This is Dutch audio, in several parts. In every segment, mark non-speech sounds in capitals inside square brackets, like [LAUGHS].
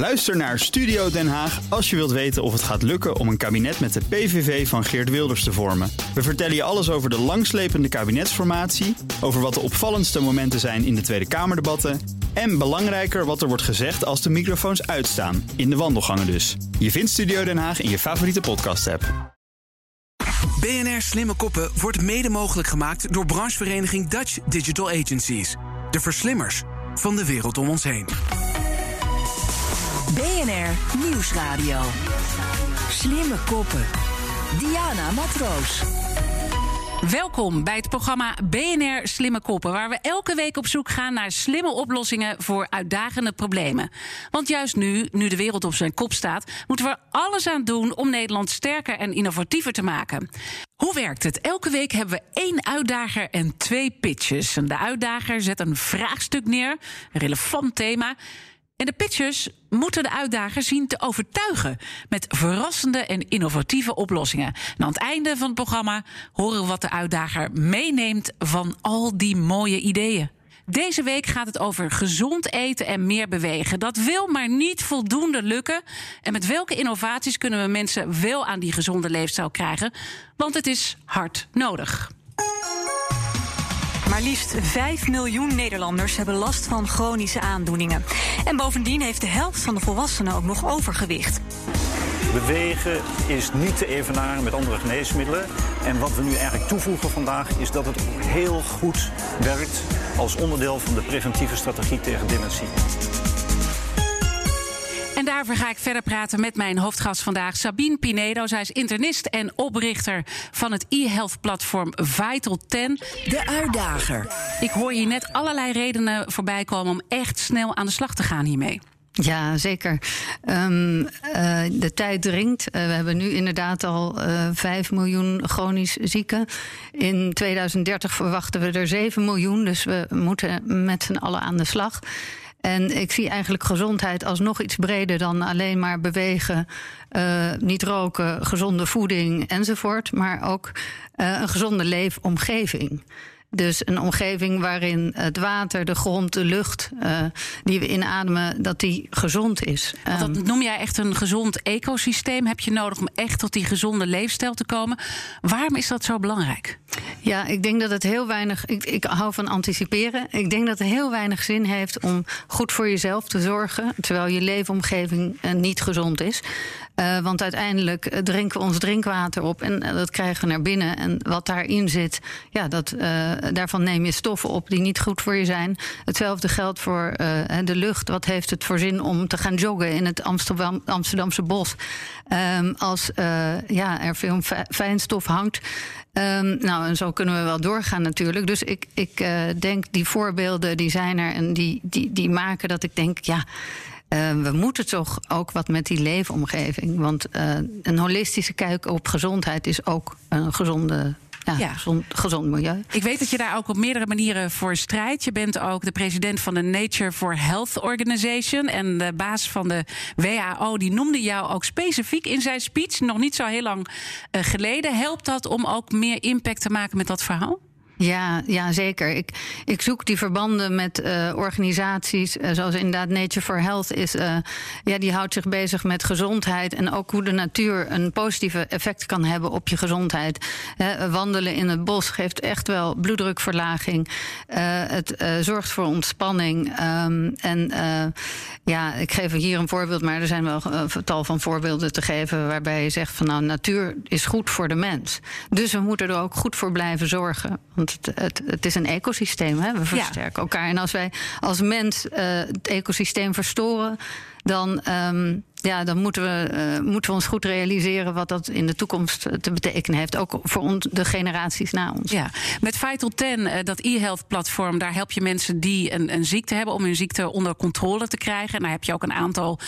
Luister naar Studio Den Haag als je wilt weten of het gaat lukken om een kabinet met de PVV van Geert Wilders te vormen. We vertellen je alles over de langslepende kabinetsformatie, over wat de opvallendste momenten zijn in de Tweede Kamerdebatten en belangrijker wat er wordt gezegd als de microfoons uitstaan, in de wandelgangen dus. Je vindt Studio Den Haag in je favoriete podcast-app. BNR Slimme Koppen wordt mede mogelijk gemaakt door branchevereniging Dutch Digital Agencies. De verslimmers van de wereld om ons heen. BNR Nieuwsradio. Slimme koppen. Diana Matroos. Welkom bij het programma BNR Slimme Koppen, waar we elke week op zoek gaan naar slimme oplossingen voor uitdagende problemen. Want juist nu, nu de wereld op zijn kop staat, moeten we alles aan doen om Nederland sterker en innovatiever te maken. Hoe werkt het? Elke week hebben we één uitdager en twee pitches. De uitdager zet een vraagstuk neer, een relevant thema. En de pitchers moeten de uitdager zien te overtuigen met verrassende en innovatieve oplossingen. En aan het einde van het programma horen we wat de uitdager meeneemt van al die mooie ideeën. Deze week gaat het over gezond eten en meer bewegen. Dat wil maar niet voldoende lukken. En met welke innovaties kunnen we mensen wel aan die gezonde leefstijl krijgen? Want het is hard nodig. Maar liefst 5 miljoen Nederlanders hebben last van chronische aandoeningen. En bovendien heeft de helft van de volwassenen ook nog overgewicht. Bewegen is niet te evenaren met andere geneesmiddelen. En wat we nu eigenlijk toevoegen vandaag is dat het heel goed werkt als onderdeel van de preventieve strategie tegen dementie. En daarvoor ga ik verder praten met mijn hoofdgast vandaag, Sabine Pinedo. Zij is internist en oprichter van het e-health platform Vital 10. De uitdager. Ik hoor hier net allerlei redenen voorbij komen om echt snel aan de slag te gaan hiermee. Ja, zeker. Um, uh, de tijd dringt. Uh, we hebben nu inderdaad al uh, 5 miljoen chronisch zieken. In 2030 verwachten we er 7 miljoen. Dus we moeten met z'n allen aan de slag. En ik zie eigenlijk gezondheid als nog iets breder dan alleen maar bewegen, uh, niet roken, gezonde voeding enzovoort. Maar ook uh, een gezonde leefomgeving. Dus een omgeving waarin het water, de grond, de lucht uh, die we inademen, dat die gezond is. Want dat noem jij echt een gezond ecosysteem. Heb je nodig om echt tot die gezonde leefstijl te komen? Waarom is dat zo belangrijk? Ja, ik denk dat het heel weinig. Ik, ik hou van anticiperen. Ik denk dat het heel weinig zin heeft om goed voor jezelf te zorgen. terwijl je leefomgeving uh, niet gezond is. Uh, want uiteindelijk drinken we ons drinkwater op en uh, dat krijgen we naar binnen. En wat daarin zit, ja, dat, uh, daarvan neem je stoffen op die niet goed voor je zijn. Hetzelfde geldt voor de lucht. Wat heeft het voor zin om te gaan joggen in het Amsterdam, Amsterdamse bos? Um, als ja, er veel fijnstof hangt. Um, nou, en zo kunnen we wel doorgaan natuurlijk. Dus ik, ik denk, die voorbeelden die zijn er en die, die, die maken dat ik denk, ja. Uh, we moeten toch ook wat met die leefomgeving. Want uh, een holistische kijk op gezondheid is ook een gezonde. Ja, ja. Gezond, gezond, milieu. Ik weet dat je daar ook op meerdere manieren voor strijdt. Je bent ook de president van de Nature for Health Organization. En de baas van de WHO die noemde jou ook specifiek in zijn speech, nog niet zo heel lang uh, geleden. Helpt dat om ook meer impact te maken met dat verhaal? Ja, ja zeker. Ik, ik zoek die verbanden met uh, organisaties, uh, zoals inderdaad Nature for Health is. Uh, ja, die houdt zich bezig met gezondheid en ook hoe de natuur een positieve effect kan hebben op je gezondheid. wandelen in het bos geeft echt wel bloeddrukverlaging. het zorgt voor ontspanning. Um, en ja, ik geef hier een voorbeeld, maar er zijn wel een tal van voorbeelden te geven waarbij je zegt van nou, natuur is goed voor de mens. Dus we moeten er ook goed voor blijven zorgen. Het, het, het, is een ecosysteem. Hè? We versterken ja. elkaar. En als wij als mens uh, het ecosysteem verstoren, dan, um, ja, dan moeten, we, uh, moeten we ons goed realiseren wat dat in de toekomst te betekenen heeft. Ook voor ons, de generaties na ons. Ja, met Vital 10, uh, dat e-health platform, daar help je mensen die een, een, ziekte hebben om hun ziekte onder controle te krijgen. En daar heb je ook een aantal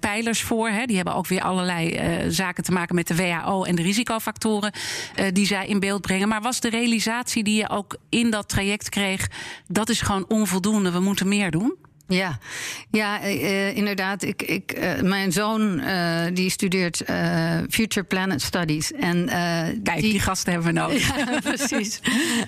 pijlers voor. Hè. Die hebben ook weer allerlei zaken te maken met de WHO en de risicofactoren die zij in beeld brengen. Maar was de realisatie die je ook in dat traject kreeg, dat is gewoon onvoldoende. We moeten meer doen? Ja, ja uh, inderdaad. Ik, ik, uh, mijn zoon die studeert Future Planet Studies. En, Kijk, die, die, gasten hebben we nodig. [LAUGHS] Ja, precies.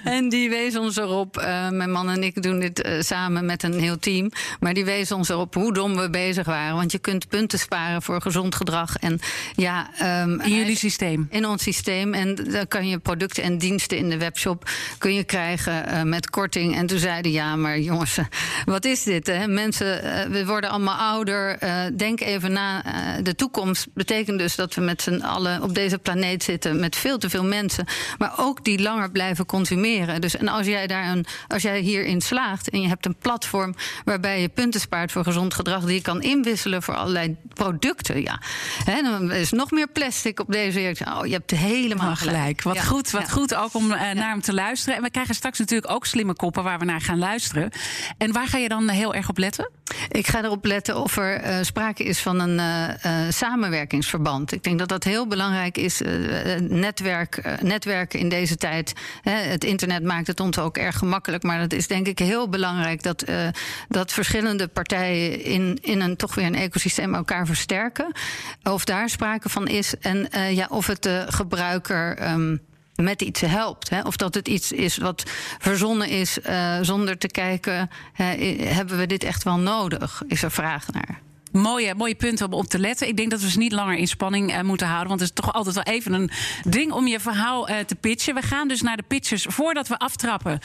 en die wees ons erop. mijn man en ik doen dit samen met een heel team. Maar die wees ons erop hoe dom we bezig waren. Want je kunt punten sparen voor gezond gedrag. En, ja, um, in jullie systeem? In ons systeem. En dan kan je producten en diensten in de webshop kun je krijgen met korting. En toen zeiden ja, maar jongens, wat is dit? Hè? Mensen, uh, we worden allemaal ouder. Uh, denk even na. De toekomst betekent dus dat we met z'n allen op deze planeet zitten met veel te veel mensen. Maar ook die langer blijven consumeren. Dus en als jij daar een, als jij hierin slaagt en je hebt een platform waarbij je punten spaart voor gezond gedrag, die je kan inwisselen voor allerlei producten. Ja. Hè, dan is nog meer plastic op deze. Oh, je hebt helemaal oh, gelijk. Wat goed, wat goed ook om naar hem te luisteren. En we krijgen straks natuurlijk ook slimme koppen waar we naar gaan luisteren. En waar ga je dan heel erg op Ik ga erop letten of er uh, sprake is van een uh, uh, samenwerkingsverband. Ik denk dat dat heel belangrijk is. netwerk, netwerken in deze tijd. Hè, het internet maakt het ons ook erg gemakkelijk. Maar het is denk ik heel belangrijk dat, dat verschillende partijen in, in een toch weer een ecosysteem elkaar versterken. Of daar sprake van is. En ja, of het de gebruiker. Um, met iets helpt. Hè? Of dat het iets is wat verzonnen is uh, zonder te kijken, hebben we dit echt wel nodig? Is er vraag naar. Mooie, mooie punten om op te letten. Ik denk dat we ze niet langer in spanning uh, moeten houden. Want het is toch altijd wel even een ding om je verhaal uh, te pitchen. We gaan dus naar de pitches voordat we aftrappen.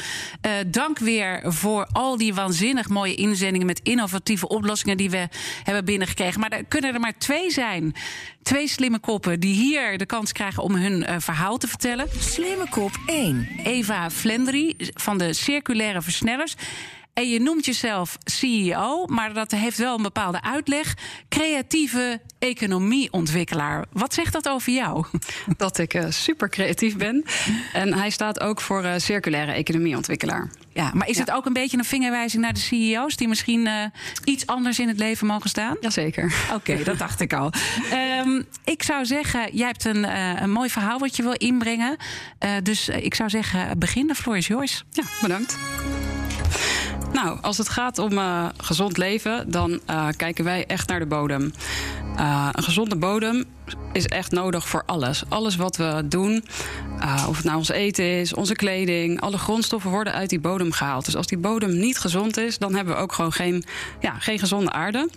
Uh, dank weer voor al die waanzinnig mooie inzendingen met innovatieve oplossingen die we hebben binnengekregen. Maar er kunnen er maar twee zijn. Twee slimme koppen die hier de kans krijgen om hun verhaal te vertellen. Slimme kop 1. Eva Flendery van de Circulaire Versnellers. En je noemt jezelf CEO, maar dat heeft wel een bepaalde uitleg. Creatieve economieontwikkelaar. Wat zegt dat over jou? [LAUGHS] Dat ik uh, super creatief ben. En hij staat ook voor uh, circulaire economieontwikkelaar. Ja, maar is het ook een beetje een vingerwijzing naar de CEO's die misschien uh, iets anders in het leven mogen staan? Jazeker. Oké, okay, dat dacht ik al. Um, ik zou zeggen, jij hebt een, een mooi verhaal wat je wil inbrengen. dus ik zou zeggen, begin. De floor is yours. Ja, bedankt. Nou, als het gaat om uh, gezond leven, dan uh, kijken wij echt naar de bodem. Uh, een gezonde bodem is echt nodig voor alles. Alles wat we doen, of het nou ons eten is, onze kleding, alle grondstoffen worden uit die bodem gehaald. Dus als die bodem niet gezond is, dan hebben we ook gewoon geen, ja, geen gezonde aarde.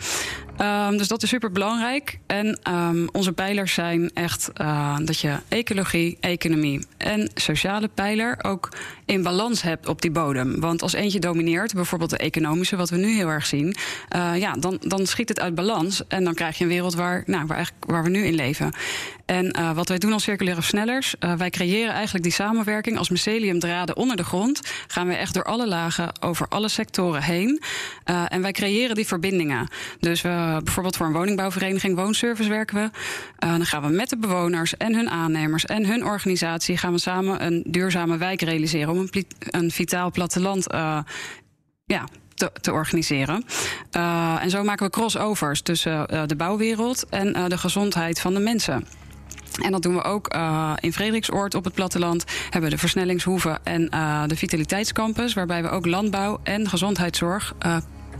Um, dus dat is super belangrijk. En um, onze pijlers zijn echt uh, dat je ecologie, economie en sociale pijler ook in balans hebt op die bodem. Want als eentje domineert, bijvoorbeeld de economische, wat we nu heel erg zien, uh, ja, dan, dan schiet het uit balans. En dan krijg je een wereld waar, nou, waar, eigenlijk, waar we nu in leven. En uh, wat wij doen als circulaire versnellers, wij creëren eigenlijk die samenwerking als myceliumdraden onder de grond. Gaan we echt door alle lagen, over alle sectoren heen. En wij creëren die verbindingen. Dus we, bijvoorbeeld voor een woningbouwvereniging, woonservice werken we. dan gaan we met de bewoners en hun aannemers en hun organisatie gaan we samen een duurzame wijk realiseren om een, een vitaal platteland ja, te, te organiseren. En zo maken we crossovers tussen de bouwwereld en de gezondheid van de mensen. En dat doen we ook in Frederiksoord op het platteland. Hebben we de versnellingshoeven en de vitaliteitscampus, waarbij we ook landbouw en gezondheidszorg uh,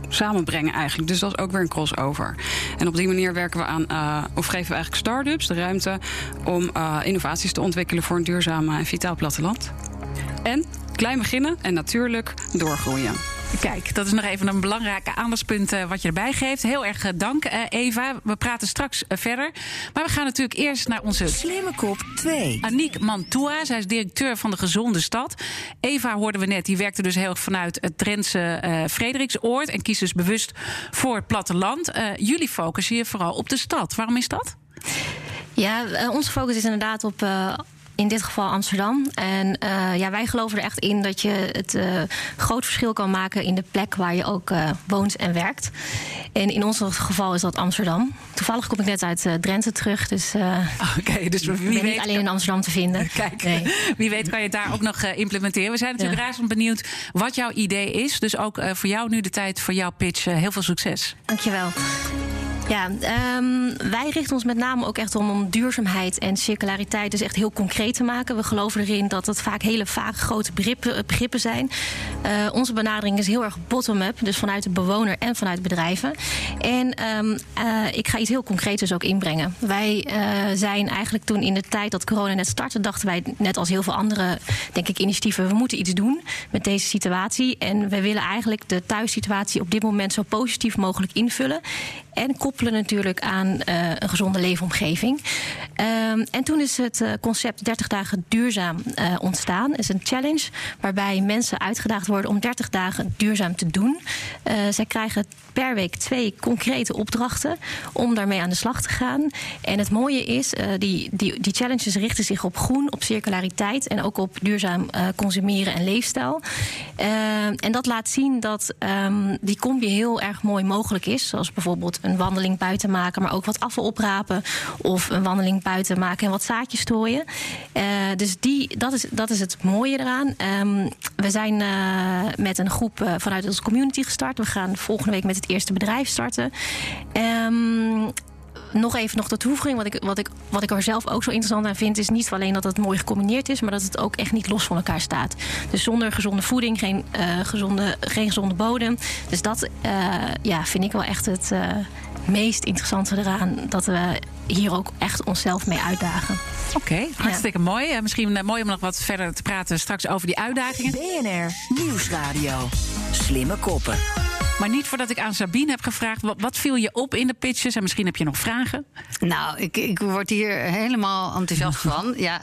samenbrengen eigenlijk. Dus dat is ook weer een crossover. En op die manier werken we aan, uh, of geven we eigenlijk start-ups de ruimte om uh, innovaties te ontwikkelen voor een duurzaam en vitaal platteland. En klein beginnen en natuurlijk doorgroeien. Kijk, dat is nog even een belangrijke aandachtspunt uh, wat je erbij geeft. Heel erg dank, uh, Eva. We praten straks uh, verder. Maar we gaan natuurlijk eerst naar onze... Slimme kop 2. Aniek Mantua, zij is directeur van de Gezonde Stad. Eva hoorden we net, die werkte dus heel erg vanuit het Drentse Frederiksoord... en kiest dus bewust voor het platteland. jullie focussen je vooral op de stad. Waarom is dat? Ja, onze focus is inderdaad op in dit geval Amsterdam. En uh, ja, wij geloven er echt in dat je het uh, groot verschil kan maken in de plek waar je ook uh, woont en werkt. En in ons geval is dat Amsterdam. Toevallig kom ik net uit Drenthe terug, dus, [LAUGHS] Oké, okay, dus wie ben weet, niet alleen in Amsterdam te vinden. [LAUGHS] Kijk, nee. [LAUGHS] wie weet kan je het daar ook nog implementeren. We zijn natuurlijk ja. razend benieuwd wat jouw idee is. Dus ook voor jou nu de tijd voor jouw pitch. heel veel succes. Dankjewel. Ja, ehm, wij richten ons met name ook echt om, duurzaamheid en circulariteit dus echt heel concreet te maken. We geloven erin dat het vaak hele vaak grote begrippen, begrippen zijn. Uh, onze benadering is heel erg bottom-up, dus vanuit de bewoner en vanuit bedrijven. En um, uh, ik ga iets heel concreets dus ook inbrengen. Wij zijn eigenlijk toen in de tijd dat corona net startte, dachten wij net als heel veel andere, denk ik, initiatieven, we moeten iets doen met deze situatie. En we willen eigenlijk de thuissituatie op dit moment zo positief mogelijk invullen. En koppelen natuurlijk aan uh, een gezonde leefomgeving. Um, en toen is het uh, concept 30 dagen duurzaam uh, ontstaan. Het is een challenge waarbij mensen uitgedaagd worden om 30 dagen duurzaam te doen. zij krijgen per week twee concrete opdrachten om daarmee aan de slag te gaan. En het mooie is, die, die, die challenges richten zich op groen, op circulariteit en ook op duurzaam consumeren en leefstijl. en dat laat zien dat um, die combi heel erg mooi mogelijk is. Zoals bijvoorbeeld een wandeling buiten maken, maar ook wat afval oprapen. Of een wandeling buiten maken en wat zaadjes strooien. Uh, dus die, dat, is, dat is het mooie eraan. Um, we zijn uh, met een groep uh, vanuit onze community gestart. We gaan volgende week met het eerste bedrijf starten. Um, nog even nog de toevoeging. Wat ik, wat, ik, wat ik er zelf ook zo interessant aan vind, is niet alleen dat het mooi gecombineerd is, maar dat het ook echt niet los van elkaar staat. Dus zonder gezonde voeding, geen, uh, gezonde, geen gezonde bodem. Dus dat uh, ja, vind ik wel echt het uh, meest interessante eraan. Dat we hier ook echt onszelf mee uitdagen. Oké, okay, hartstikke ja. mooi. misschien mooi om nog wat verder te praten straks over die uitdagingen. BNR Nieuwsradio. Slimme koppen. Maar niet voordat ik aan Sabine heb gevraagd. Wat, wat, viel je op in de pitches? En misschien heb je nog vragen. Nou, ik, ik word hier helemaal enthousiast [LAUGHS] van. Ja,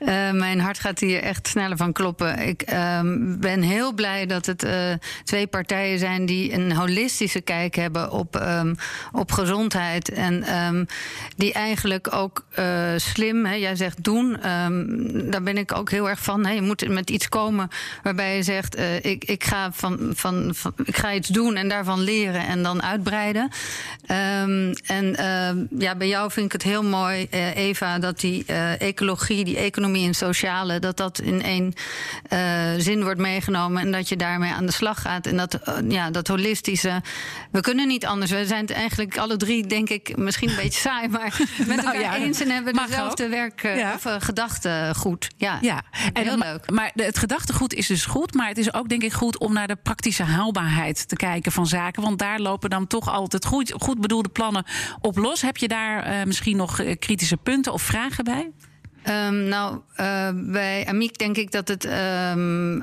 uh, mijn hart gaat hier echt sneller van kloppen. Ik uh, ben heel blij dat het uh, twee partijen zijn die een holistische kijk hebben op, um, op gezondheid. En um, die eigenlijk ook uh, slim, hè, jij zegt doen. Um, daar ben ik ook heel erg van. Hè. Je moet met iets komen waarbij je zegt: ik, ik, ga van, van, van, ik ga iets doen doen en daarvan leren en dan uitbreiden. Um, en uh, ja, bij jou vind ik het heel mooi, uh, Eva, dat die uh, ecologie, die economie en sociale, dat dat in één zin wordt meegenomen en dat je daarmee aan de slag gaat. En dat, ja, dat holistische. We kunnen niet anders. We zijn het eigenlijk alle drie, denk ik, misschien een beetje saai, maar [LAUGHS] met nou, elkaar ja, eens en hebben dezelfde werk ja. of gedachtegoed. Ja, ja. En, heel leuk. Maar het gedachtegoed is dus goed, maar het is ook denk ik goed om naar de praktische haalbaarheid te kijken van zaken. Want daar lopen dan toch altijd goed, goed bedoelde plannen op los. Heb je daar uh, misschien nog kritische punten of vragen bij? Um, nou, uh, bij Amiek denk ik dat het um, uh,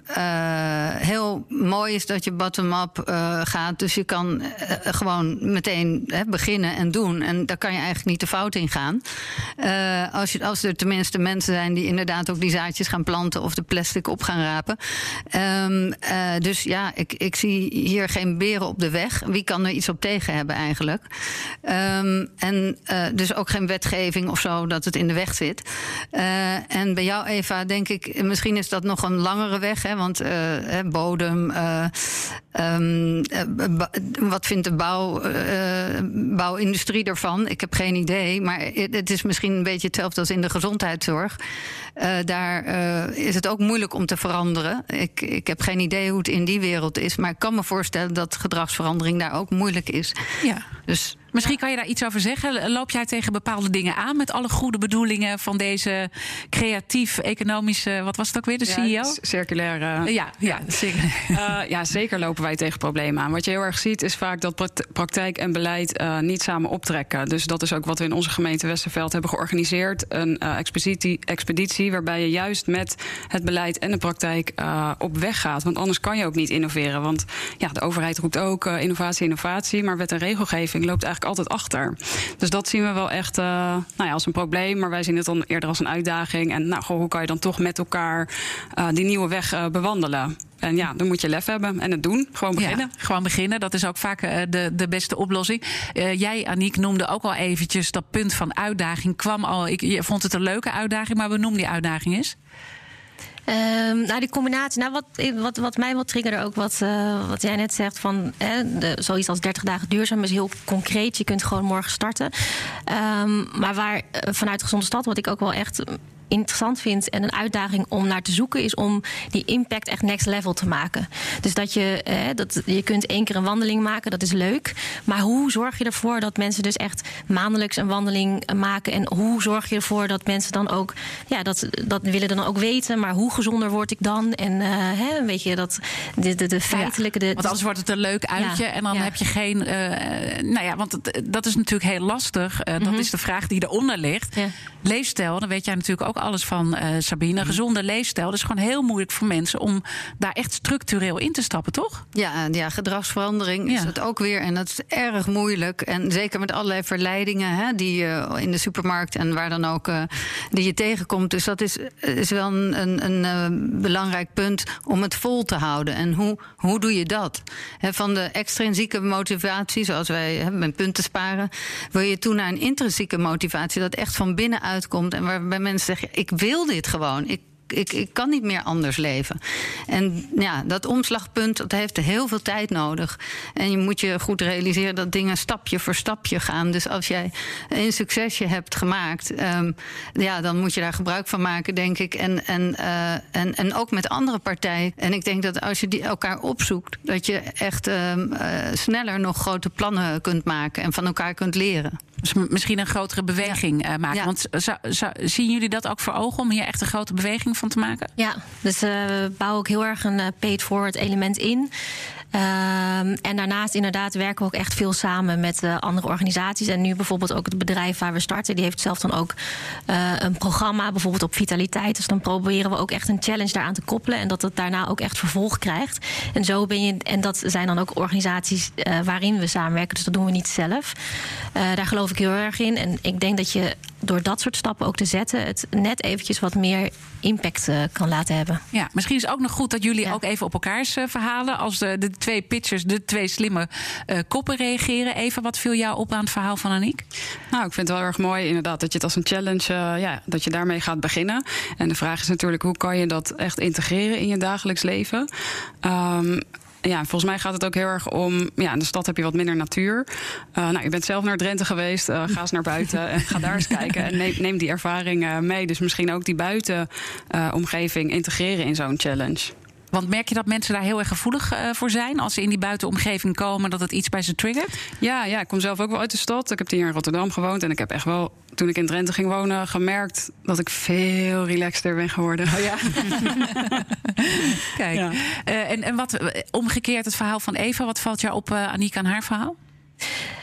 heel mooi is dat je bottom-up uh, gaat. Dus je kan gewoon meteen hè, beginnen en doen. En daar kan je eigenlijk niet de fout in gaan. als, je, als er tenminste mensen zijn die inderdaad ook die zaadjes gaan planten of de plastic op gaan rapen. Um, dus ja, ik, ik zie hier geen beren op de weg. Wie kan er iets op tegen hebben eigenlijk? en dus ook geen wetgeving of zo dat het in de weg zit. Uh, en bij jou, Eva, denk ik, misschien is dat nog een langere weg. Hè, want uh, bodem. Uh, um, wat vindt de bouw, bouwindustrie ervan? Ik heb geen idee. Maar het is misschien een beetje hetzelfde als in de gezondheidszorg. Daar is het ook moeilijk om te veranderen. Ik, ik heb geen idee hoe het in die wereld is. Maar ik kan me voorstellen dat gedragsverandering daar ook moeilijk is. Ja. Dus Misschien kan je daar iets over zeggen. Loop jij tegen bepaalde dingen aan met alle goede bedoelingen van deze creatief-economische, wat was het ook weer, de CEO? Ja, circulaire. Uh, ja, ja, zeker. Uh, ja, zeker lopen wij tegen problemen aan. Wat je heel erg ziet is vaak dat praktijk en beleid uh, niet samen optrekken. Dus dat is ook wat we in onze gemeente Westerveld hebben georganiseerd. Een expeditie, expeditie waarbij je juist met het beleid en de praktijk op weg gaat. Want anders kan je ook niet innoveren. Want ja, de overheid roept ook innovatie, innovatie. Maar wet en regelgeving loopt eigenlijk altijd achter. Dus dat zien we wel echt uh, nou ja, als een probleem. Maar wij zien het dan eerder als een uitdaging. En nou, goh, hoe kan je dan toch met elkaar die nieuwe weg bewandelen? En ja, dan moet je lef hebben en het doen. Gewoon beginnen. Ja, gewoon beginnen. Dat is ook vaak de, de beste oplossing. Uh, jij, Aniek, noemde ook al eventjes dat punt van uitdaging. Kwam al, ik je vond het een leuke uitdaging, maar we noemen die uitdaging eens. Um, nou, die combinatie. Nou, wat, wat, wat mij wel triggerde, ook wat, uh, wat jij net zegt, van hè, de, zoiets als 30 dagen duurzaam is heel concreet. Je kunt gewoon morgen starten. Um, maar waar vanuit Gezonde Stad, wat ik ook wel echt interessant vind en een uitdaging om naar te zoeken, is om die impact echt next level te maken. Dus dat je, eh, dat, je kunt één keer een wandeling maken, dat is leuk. Maar hoe zorg je ervoor dat mensen dus echt maandelijks een wandeling maken? En hoe zorg je ervoor dat mensen dan ook, ja, dat, dat willen dan ook weten, maar hoe gezonder word ik dan? En uh, hè, weet je, dat de, de, de feitelijke. De, want anders wordt het een leuk uitje en dan heb je geen. Uh, nou ja, want dat is natuurlijk heel lastig. Uh, Dat Mhm. is de vraag die eronder ligt. Leefstijl, daar weet jij natuurlijk ook alles van, Sabine. Gezonde leefstijl. Dat is gewoon heel moeilijk voor mensen om daar echt structureel in te stappen, toch? Ja, ja gedragsverandering is het ook weer. En dat is erg moeilijk. En zeker met allerlei verleidingen hè, die je in de supermarkt en waar dan ook uh, die je tegenkomt. Dus dat is, is wel een, een, een belangrijk punt om het vol te houden. En hoe, hoe doe je dat? He, van de extrinsieke motivatie, zoals wij he, met punten sparen, wil je toe naar een intrinsieke motivatie, dat echt van binnenuit komt. En waarbij mensen zeggen: Ik wil dit gewoon. Ik ik, ik, kan niet meer anders leven. En ja, dat omslagpunt dat heeft heel veel tijd nodig. En je moet je goed realiseren dat dingen stapje voor stapje gaan. Dus als jij een succesje hebt gemaakt, um, ja, dan moet je daar gebruik van maken, denk ik. En, en, uh, en, en ook met andere partijen. En ik denk dat als je die elkaar opzoekt, dat je echt um, uh, sneller nog grote plannen kunt maken en van elkaar kunt leren. Misschien een grotere beweging ja. uh, maken. Ja. Want zou, zien jullie dat ook voor ogen om hier echt een grote beweging van te maken? Ja, dus uh, we bouwen ook heel erg een uh, paid forward element in. Um, en daarnaast inderdaad werken we ook echt veel samen met uh, andere organisaties. En nu bijvoorbeeld ook het bedrijf waar we starten, die heeft zelf dan ook uh, een programma, bijvoorbeeld op vitaliteit. Dus dan proberen we ook echt een challenge daaraan te koppelen. En dat het daarna ook echt vervolg krijgt. En zo ben je. En dat zijn dan ook organisaties uh, waarin we samenwerken. Dus dat doen we niet zelf. daar geloof ik heel erg in. En ik denk dat je door dat soort stappen ook te zetten, het net eventjes wat meer impact uh, kan laten hebben. Ja, misschien is het ook nog goed dat jullie ja. ook even op elkaars uh, verhalen, als de, de twee pitchers, de twee slimme uh, koppen reageren. Even, wat viel jou op aan het verhaal van Aniek? Nou, ik vind het wel erg mooi inderdaad dat je het als een challenge, ja, dat je daarmee gaat beginnen. En de vraag is natuurlijk, hoe kan je dat echt integreren in je dagelijks leven? Um, ja, volgens mij gaat het ook heel erg om. Ja, in de stad heb je wat minder natuur. Uh, nou, je bent zelf naar Drenthe geweest. Uh, ga eens naar buiten en ga daar eens [LAUGHS] kijken. En neem, neem die ervaring uh, mee. Dus misschien ook die buitenomgeving integreren in zo'n challenge. Want merk je dat mensen daar heel erg gevoelig voor zijn als ze in die buitenomgeving komen, dat het iets bij ze triggert? Ja, ja, ik kom zelf ook wel uit de stad. Ik heb tien jaar in Rotterdam gewoond en ik heb echt wel, toen ik in Drenthe ging wonen, gemerkt dat ik veel relaxter ben geworden. Oh ja. [LAUGHS] Kijk. Ja. Uh, en, en wat omgekeerd het verhaal van Eva, wat valt jou op, uh, Aniek, aan haar verhaal?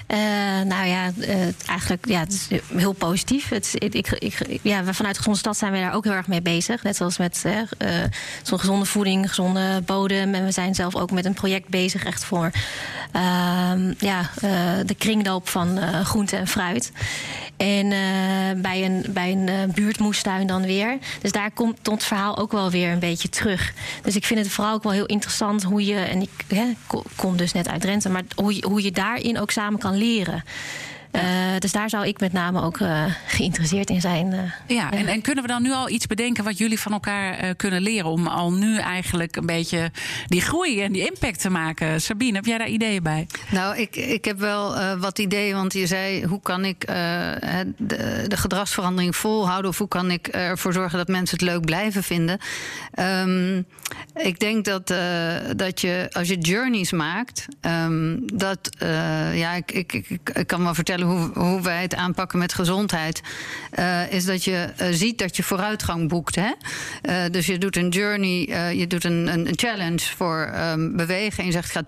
Uh, nou ja, uh, eigenlijk ja, het is heel positief. Het, ik, ik, ja, vanuit Gezonde Stad zijn we daar ook heel erg mee bezig. Net zoals met uh, zo'n gezonde voeding, gezonde bodem. En we zijn zelf ook met een project bezig echt voor ehm, ja, de kringloop van groente en fruit. En bij een, bij een buurtmoestuin dan weer. Dus daar komt het verhaal ook wel weer een beetje terug. Dus ik vind het vooral ook wel heel interessant hoe je... en ik hè, kom dus net uit Drenthe... maar hoe je, hoe je daarin ook samen kan leren. Uh, dus daar zou ik met name ook uh, geïnteresseerd in zijn. Uh, ja, en, en, kunnen we dan nu al iets bedenken wat jullie van elkaar kunnen leren om al nu eigenlijk een beetje die groei en die impact te maken? Sabine, heb jij daar ideeën bij? Nou, ik, ik heb wel wat ideeën, want je zei hoe kan ik de, de, gedragsverandering volhouden of hoe kan ik ervoor zorgen dat mensen het leuk blijven vinden? Um, ik denk dat, dat je als je journeys maakt, um, dat ja, ik, ik, ik, ik kan wel vertellen hoe, hoe wij het aanpakken met gezondheid, uh, is dat je uh, ziet dat je vooruitgang boekt. Hè? Uh, dus je doet een journey, je doet een, een, challenge voor um, bewegen. En je zegt, ga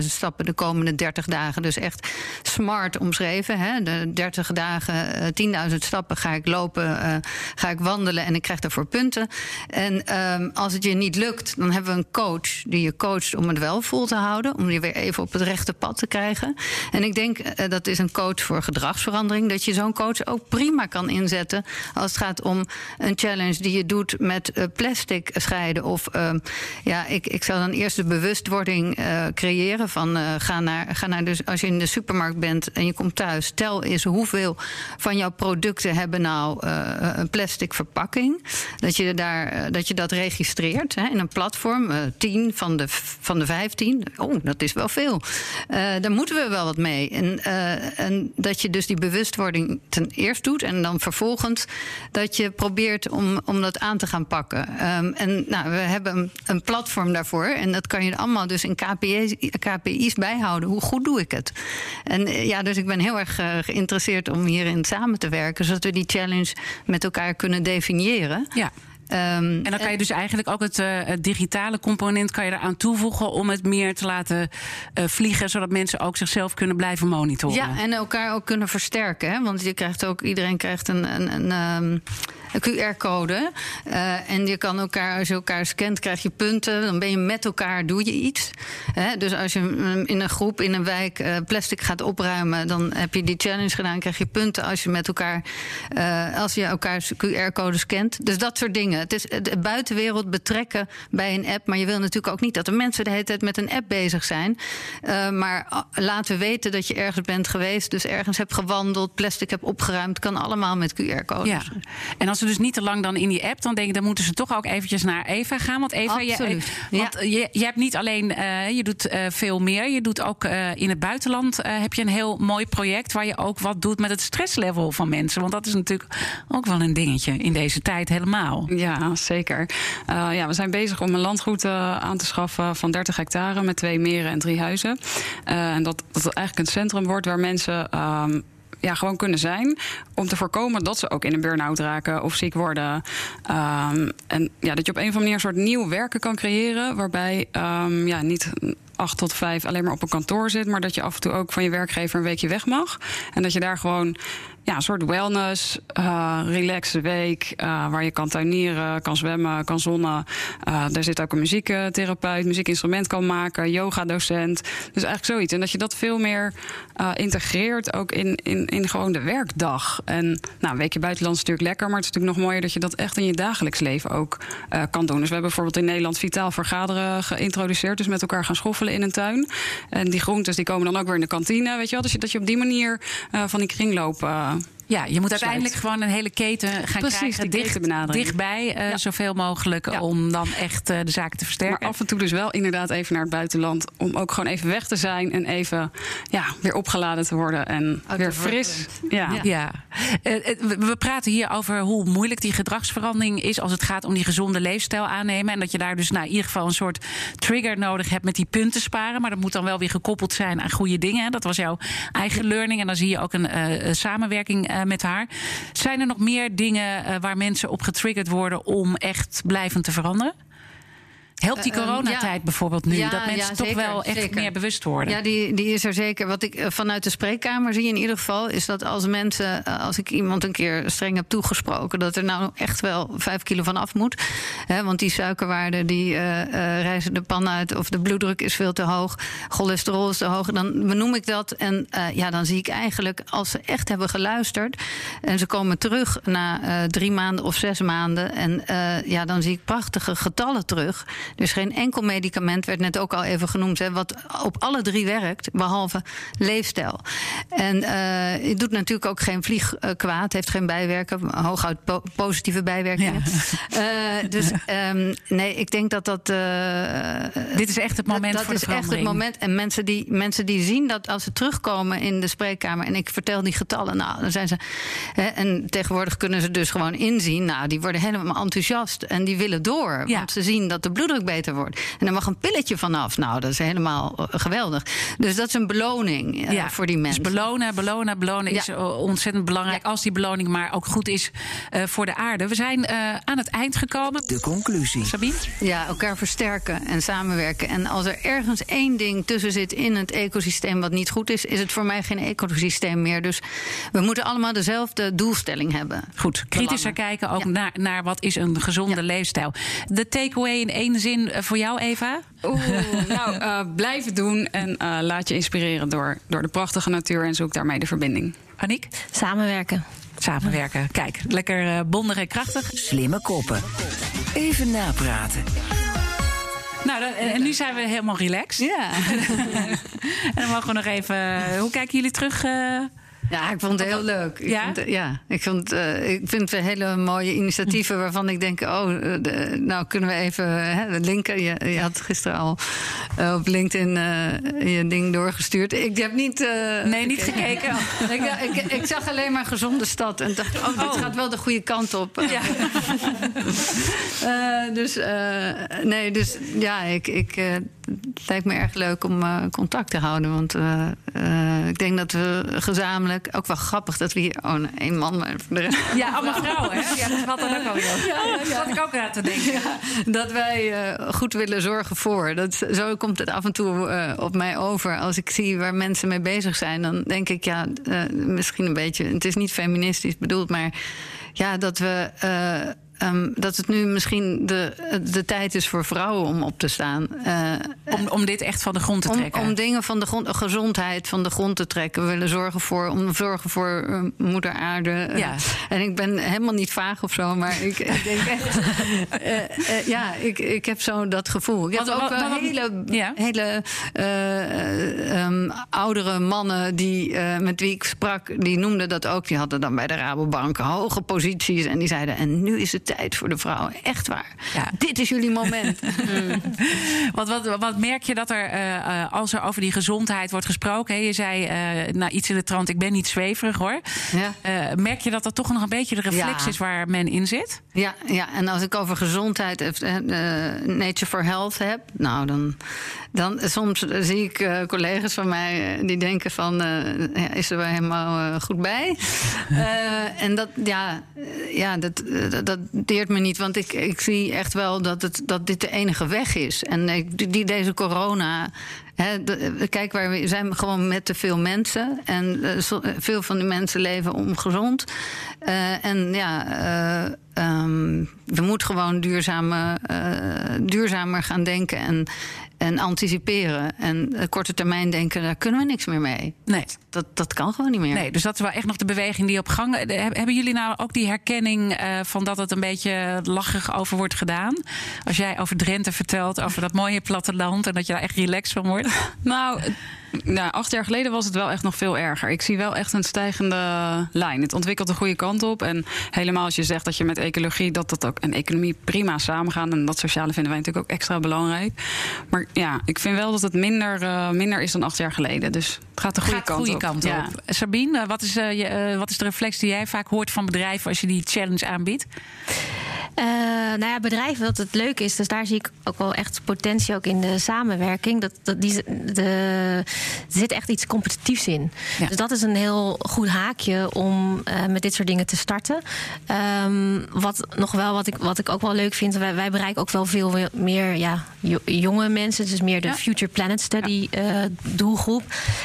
10.000 stappen de komende 30 dagen. Dus echt smart omschreven. Hè? De 30 dagen, 10.000 stappen ga ik lopen, ga ik wandelen en ik krijg daarvoor punten. En um, als het je niet lukt, dan hebben we een coach die je coacht om het wel vol te houden. Om je weer even op het rechte pad te krijgen. En ik denk, dat is een coach voor gedragsverandering. Dat je zo'n coach ook prima kan inzetten als het gaat om een challenge die je doet met uh, plastic scheiden. Of uh, ja, ik, ik zou dan eerst de bewustwording uh, creëren van ga naar, ga naar dus als je in de supermarkt bent en je komt thuis, tel eens hoeveel van jouw producten hebben nou een plastic verpakking. Dat je daar dat je dat registreert hè, in een platform. 10 van de, van de 15. Oh, dat is wel veel. daar moeten we wel wat mee. En, en Dat je dus die bewustwording ten eerste doet. En dan vervolgens dat je probeert om, om dat aan te gaan pakken. Ehm, en nou, we hebben een, platform daarvoor. En dat kan je allemaal dus in KPI's, KPI's bijhouden. Hoe goed doe ik het? En eh, ja, dus ik ben heel erg uh, geïnteresseerd om hierin samen te werken. Zodat we die challenge met elkaar kunnen definiëren. Ja. Um, en dan kan je dus eigenlijk ook het, uh, het, digitale component kan je eraan toevoegen om het meer te laten uh, vliegen, zodat mensen ook zichzelf kunnen blijven monitoren. Ja, en elkaar ook kunnen versterken. Hè? Want je krijgt ook, iedereen krijgt een, een, een um, een QR-code. Uh, en je kan elkaar, als je elkaar scant, krijg je punten. Dan ben je met elkaar, doe je iets. Hè? Dus als je in een groep, in een wijk uh, plastic gaat opruimen, dan heb je die challenge gedaan, krijg je punten als je met elkaar, uh, als je elkaar QR-code scant. Dus dat soort dingen. Het is de buitenwereld betrekken bij een app. Maar je wil natuurlijk ook niet dat de mensen de hele tijd met een app bezig zijn. maar laten weten dat je ergens bent geweest, dus ergens hebt gewandeld, plastic hebt opgeruimd, kan allemaal met QR-codes. Ja. En als ze dus niet te lang dan in die app, dan denk ik, dan moeten ze toch ook eventjes naar Eva gaan. Want Eva, je, want ja. je, je hebt niet alleen, uh, je doet uh, veel meer. Je doet ook uh, in het buitenland heb je een heel mooi project waar je ook wat doet met het stresslevel van mensen. Want dat is natuurlijk ook wel een dingetje in deze tijd helemaal. Ja, zeker. ja, we zijn bezig om een landgoed aan te schaffen van 30 hectare met twee meren en drie huizen. en dat, dat het eigenlijk een centrum wordt waar mensen. Um, ja, gewoon kunnen zijn. Om te voorkomen dat ze ook in een burn-out raken of ziek worden. Um, en ja, dat je op een of andere manier een soort nieuw werken kan creëren. Waarbij um, ja, niet 8 tot 5 alleen maar op een kantoor zit. Maar dat je af en toe ook van je werkgever een weekje weg mag. En dat je daar gewoon ja, een soort wellness, uh, relaxe week. Uh, waar je kan tuinieren, kan zwemmen, kan zonnen. Uh, daar zit ook een muziektherapeut, muziekinstrument kan maken, yoga-docent. Dus eigenlijk zoiets. En dat je dat veel meer integreert ook in, in, in gewoon de werkdag. En nou, een weekje buitenland is natuurlijk lekker, maar het is natuurlijk nog mooier dat je dat echt in je dagelijks leven ook kan doen. Dus we hebben bijvoorbeeld in Nederland vitaal vergaderen geïntroduceerd. Dus met elkaar gaan schoffelen in een tuin. En die groentes die komen dan ook weer in de kantine. Weet je wel? Dus dat je op die manier van die kringloop down. Ja, je moet uiteindelijk gewoon een hele keten gaan Precies, krijgen. Dicht, dichtbij, uh, ja. zoveel mogelijk. Ja. Om dan echt uh, de zaken te versterken. Maar af en toe dus wel inderdaad even naar het buitenland. Om ook gewoon even weg te zijn. En even ja, weer opgeladen te worden. En weer fris. Ja. ja. Uh, we praten hier over hoe moeilijk die gedragsverandering is. Als het gaat om die gezonde leefstijl aannemen. En dat je daar dus nou, in ieder geval een soort trigger nodig hebt met die punten sparen. Maar dat moet dan wel weer gekoppeld zijn aan goede dingen. Dat was jouw eigen learning. En dan zie je ook een samenwerking uh, met haar. Zijn er nog meer dingen uh, waar mensen op getriggerd worden om echt blijvend te veranderen? Helpt die coronatijd uh, um, ja. bijvoorbeeld nu? Ja, dat mensen ja, toch wel echt zeker. meer bewust worden? Ja, die, die is er zeker. Wat ik vanuit de spreekkamer zie in ieder geval... is dat als mensen, als ik iemand een keer streng heb toegesproken... dat er nou echt wel vijf kilo van af moet. Hè, want die suikerwaarden die uh, uh, reizen de pan uit... of de bloeddruk is veel te hoog, cholesterol is te hoog... dan benoem ik dat. En ja, dan zie ik eigenlijk, als ze echt hebben geluisterd... en ze komen terug na drie maanden of zes maanden... en ja, dan zie ik prachtige getallen terug... Dus geen enkel medicament, werd net ook al even genoemd, hè, wat op alle drie werkt, behalve leefstijl. En uh, het doet natuurlijk ook geen vlieg uh, kwaad, heeft geen bijwerken, hooguit po positieve bijwerkingen. Ja. Uh, dus um, nee, ik denk dat dat. Dit is echt het moment dat, voor dat de is echt het moment. En mensen die, mensen die zien dat als ze terugkomen in de spreekkamer en ik vertel die getallen, nou, dan zijn ze. Hè, en tegenwoordig kunnen ze dus gewoon inzien, nou, die worden helemaal enthousiast en die willen door. Ja. Want ze zien dat de bloeddruk beter wordt. En er mag een pilletje vanaf. Nou, dat is helemaal uh, geweldig. Dus dat is een beloning uh, ja. voor die mensen. Dus belonen, belonen, belonen ja. is ontzettend belangrijk. Ja. Als die beloning maar ook goed is uh, voor de aarde. We zijn aan het eind gekomen. De conclusie. Sabine? Ja, elkaar versterken en samenwerken. En als er ergens één ding tussen zit in het ecosysteem wat niet goed is, is het voor mij geen ecosysteem meer. Dus we moeten allemaal dezelfde doelstelling hebben. Goed, kritischer kijken ook naar, naar wat is een gezonde leefstijl. De takeaway in één zin voor jou, Eva? Oeh, nou, uh, blijf het doen en uh, laat je inspireren door, door de prachtige natuur en zoek daarmee de verbinding. Aniek? Samenwerken. Samenwerken. Kijk, lekker uh, bondig en krachtig. Slimme koppen. Even napraten. Nou, dan, en nu zijn we helemaal relaxed. Ja. [LAUGHS] en dan mogen we nog even. Hoe kijken jullie terug? Ja, ik vond het heel leuk. Ik Ja? Vond, ja, ik, vond, eh, ik vind het hele mooie initiatieven waarvan ik denk: oh, eh, de- nou kunnen we even hè, linken. Je, je had gisteren al eh, op LinkedIn je ding doorgestuurd. Ik heb niet. Nee, niet gekeken. [LAUGHS] ik, ik, ik zag alleen maar gezonde stad en dacht: oh, dit Oh. gaat wel de goede kant op. Ja. [LAUGHS] Dus nee, dus ja, ik, ik, het lijkt me erg leuk om eh, contact te houden. Want eh, eh, ik denk dat we gezamenlijk, ook wel grappig dat we hier, oh nee, één man, maar Ja, allemaal vrouwen, hè? Ja, dat valt dan ook op. Ja, ja, Dat ja. ik ook aan te denken. Ja, dat wij goed willen zorgen voor. Dat, zo komt het af en toe op mij over. Als ik zie waar mensen mee bezig zijn, dan denk ik, ja, misschien een beetje. Het is niet feministisch bedoeld, maar ja, dat we. Eh, ehm, dat het nu misschien de, de tijd is voor vrouwen om op te staan. Eh, Om, om dit echt van de grond te om, trekken. om dingen van de grond, gezondheid van de grond te trekken. We willen zorgen voor, om zorgen voor eh, moeder aarde. Eh, Ja. En ik ben helemaal niet vaag of zo, maar ik, ik denk echt... [LAUGHS] eh, eh, ja, ik, ik heb zo dat gevoel. Ik heb Wat- ook wat- hele, ja. hele eh, ehm, oudere mannen die, eh, met wie ik sprak... die noemden dat ook. Die hadden dan bij de Rabobank hoge posities. En die zeiden, en nu is het tijd voor de vrouwen. Echt waar. Ja. Dit is jullie moment. [LAUGHS] Wat, wat, wat merk je dat er, eh, eh, als er over die gezondheid wordt gesproken... Hè, je zei nou, iets in de trant, ik ben niet zweverig hoor. ja. Merk je dat dat toch nog een beetje de reflex Ja. is waar men in zit? Ja, ja, en als ik over gezondheid, Nature for Health heb, nou dan, dan soms zie ik collega's van mij die denken van, is er wel helemaal goed bij? [LAUGHS] En dat, ja, ja dat, dat, dat deert me niet, want ik, ik zie echt wel dat, het, dat dit de enige weg is. En die, deze corona. Kijk, waar we zijn gewoon met te veel mensen. En eh, zo- veel van die mensen leven ongezond. Eh, en ja, eh, ehm, we moeten gewoon duurzame, eh, duurzamer gaan denken en, en anticiperen. En eh, korte termijn denken, daar kunnen we niks meer mee. Nee. Dat, dat kan gewoon niet meer. Nee, dus dat is wel echt nog de beweging die op gang... Eh, heb- Hebben jullie nou ook die herkenning eh, van dat het een beetje lachig over wordt gedaan? Als jij over Drenthe vertelt, over dat mooie platteland... en dat je daar echt relaxed van wordt? [LAUGHS] Nou, nou, acht jaar geleden was het wel echt nog veel erger. Ik zie wel echt een stijgende lijn. Het ontwikkelt de goede kant op. En helemaal als je zegt dat je met ecologie dat dat ook en economie prima samengaan. En dat sociale vinden wij natuurlijk ook extra belangrijk. Maar ja, ik vind wel dat het minder, eh, minder is dan acht jaar geleden. Dus het gaat de goede Gaat de kant goede op. kant Ja. op. Sabine, wat is, eh, je, eh, wat is de reflex die jij vaak hoort van bedrijven... als je die challenge aanbiedt? Eh, nou ja, bedrijven, dat het leuk is. Dus daar zie ik ook wel echt potentie ook in de samenwerking. Dat, dat die, de, zit echt iets competitiefs in. Ja. Dus dat is een heel goed haakje om eh, met dit soort dingen te starten. Ehm, wat nog wel, wat ik, wat ik ook wel leuk vind, wij, wij bereiken ook wel veel meer ja, jo- jonge mensen. Dus meer de Ja. Future Planet Study eh, doelgroep.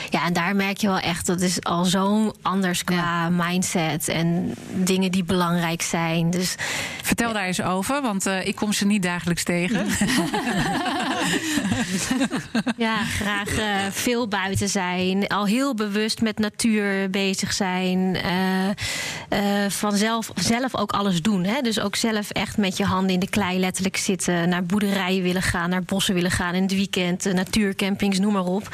Ja, en daar merk je wel echt, dat is al zo anders qua mindset en dingen die belangrijk zijn. Dus Vertel daar eens over, want eh, ik kom ze niet dagelijks tegen. [LAUGHS] [LAUGHS] Ja, graag eh, veel buiten zijn. Al heel bewust met natuur bezig zijn. eh eh, vanzelf zelf ook alles doen. Hè? Dus ook zelf echt met je handen in de klei letterlijk zitten. Naar boerderijen willen gaan, naar bossen willen gaan in het weekend. natuurcampings, noem maar op.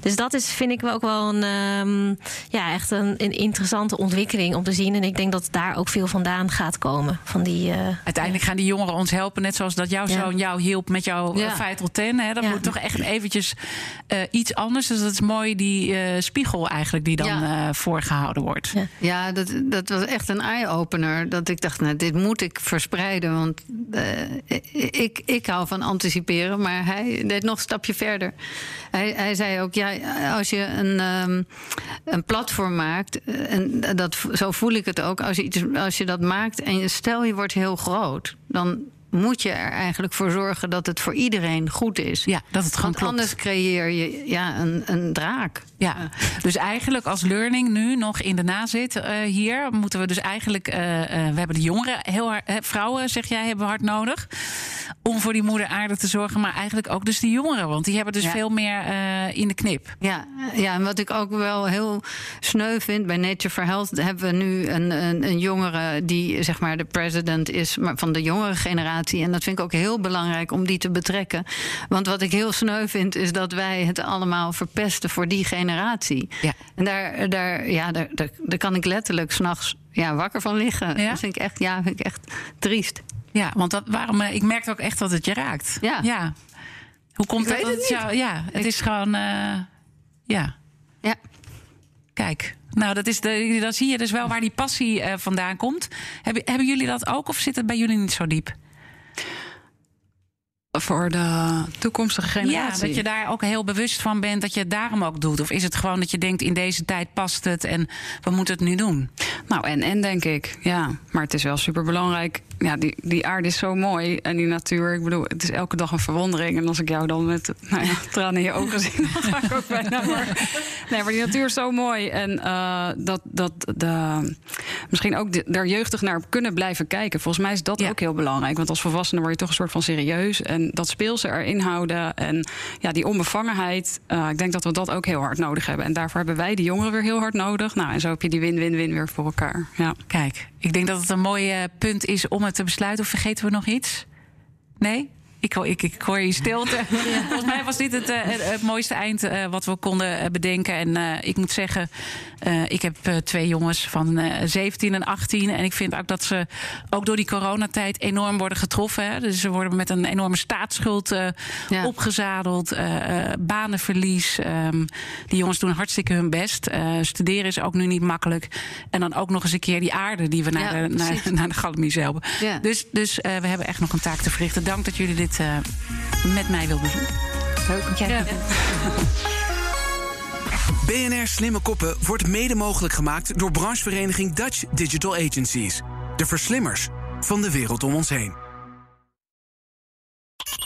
Dus dat is, vind ik ook wel een, ehm, ja, echt een, een interessante ontwikkeling om te zien. En ik denk dat daar ook veel vandaan gaat komen. Van die, Uiteindelijk gaan die jongeren ons helpen, net zoals dat jouw Ja. zoon jou hielp met jouw Ja. ja. 10. Hè? Dat Ja. moet toch echt eventjes eh, iets anders. Dus dat is mooi, die eh, spiegel eigenlijk die dan Ja. eh, voorgehouden wordt. Ja. Ja, dat, dat was echt een eye-opener. Dat ik dacht, nou, dit moet ik verspreiden. Want ik, ik hou van anticiperen, maar hij deed nog een stapje verder. Hij, hij zei ook, ja, als je een, ehm, een platform maakt... en dat, zo voel ik het ook, als je, iets, als je dat maakt... en je, stel je wordt heel groot, dan moet je er eigenlijk voor zorgen... dat het voor iedereen goed is. Ja, dat het gewoon klopt. anders creëer je ja, een, een draak. Ja, dus eigenlijk als learning nu nog in de nazit eh, hier, moeten we dus eigenlijk, eh, eh, we hebben de jongeren heel hard, vrouwen zeg jij, hebben we hard nodig. Om voor die moeder aarde te zorgen, maar eigenlijk ook dus de jongeren, want die hebben dus Ja. veel meer eh, in de knip. Ja, ja, en wat ik ook wel heel sneu vind bij Nature for Health, hebben we nu een, een, een jongere die zeg maar de president is maar van de jongere generatie. En dat vind ik ook heel belangrijk om die te betrekken. Want wat ik heel sneu vind, is dat wij het allemaal verpesten voor die generatie. Ja. En daar, daar, ja, daar, daar, daar kan ik letterlijk s'nachts ja, wakker van liggen. Ja? Dat vind ik echt, ja, vind ik echt triest. Ja, want dat, waarom, eh, ik merkte ook echt dat het je raakt. Ja. Hoe komt Ik dat? weet dat het jou- ja, het is gewoon. eh, ja, Ja. kijk. Nou, dat is de, dan zie je dus wel waar die passie eh, vandaan komt. Hebben, hebben jullie dat ook of zit het bij jullie niet zo diep? Voor de toekomstige generatie. Ja, dat je daar ook heel bewust van bent dat je het daarom ook doet. Of is het gewoon dat je denkt in deze tijd past het en we moeten het nu doen? Nou, en en denk ik, ja. Maar het is wel super belangrijk. Ja, die, die aarde is zo mooi. En die natuur, ik bedoel, het is elke dag een verwondering. En als ik jou dan met [LAUGHS] nou ja, tranen in je ogen zie, dan ga ik ook bijna. Maar, nee, maar die natuur is zo mooi. En eh, dat, dat de, misschien ook de, daar jeugdig naar kunnen blijven kijken. Volgens mij is dat Ja. ook heel belangrijk. Want als volwassene word je toch een soort van serieus. En dat speelse erin houden. En ja, die onbevangenheid. eh, ik denk dat we dat ook heel hard nodig hebben. En daarvoor hebben wij de jongeren weer heel hard nodig. Nou, en zo heb je die win-win-win weer voor elkaar. Ja. Kijk, ik denk dat het een mooi eh, punt is om het te besluiten. Of vergeten we nog iets? Nee? Ik, hoor- ik, ik hoor je stilte. Volgens mij was dit het, eh, het, mooiste eind eh, wat we konden eh, bedenken. En ik moet zeggen, ik heb twee jongens van eh 17 en 18. En ik vind ook dat ze ook door die coronatijd enorm worden getroffen. Hè. Dus ze worden met een enorme staatsschuld Ja. opgezadeld. banenverlies. Ehm, die jongens doen hartstikke hun best. Studeren is ook nu niet makkelijk. En dan ook nog eens een keer die aarde die we naar, Ja, de, naar, naar de helpen. Dus, dus we hebben echt nog een taak te verrichten. Dank dat jullie dit eh, met mij wilden doen. Ja. BNR Slimme Koppen wordt mede mogelijk gemaakt door branchevereniging Dutch Digital Agencies. De verslimmers van de wereld om ons heen.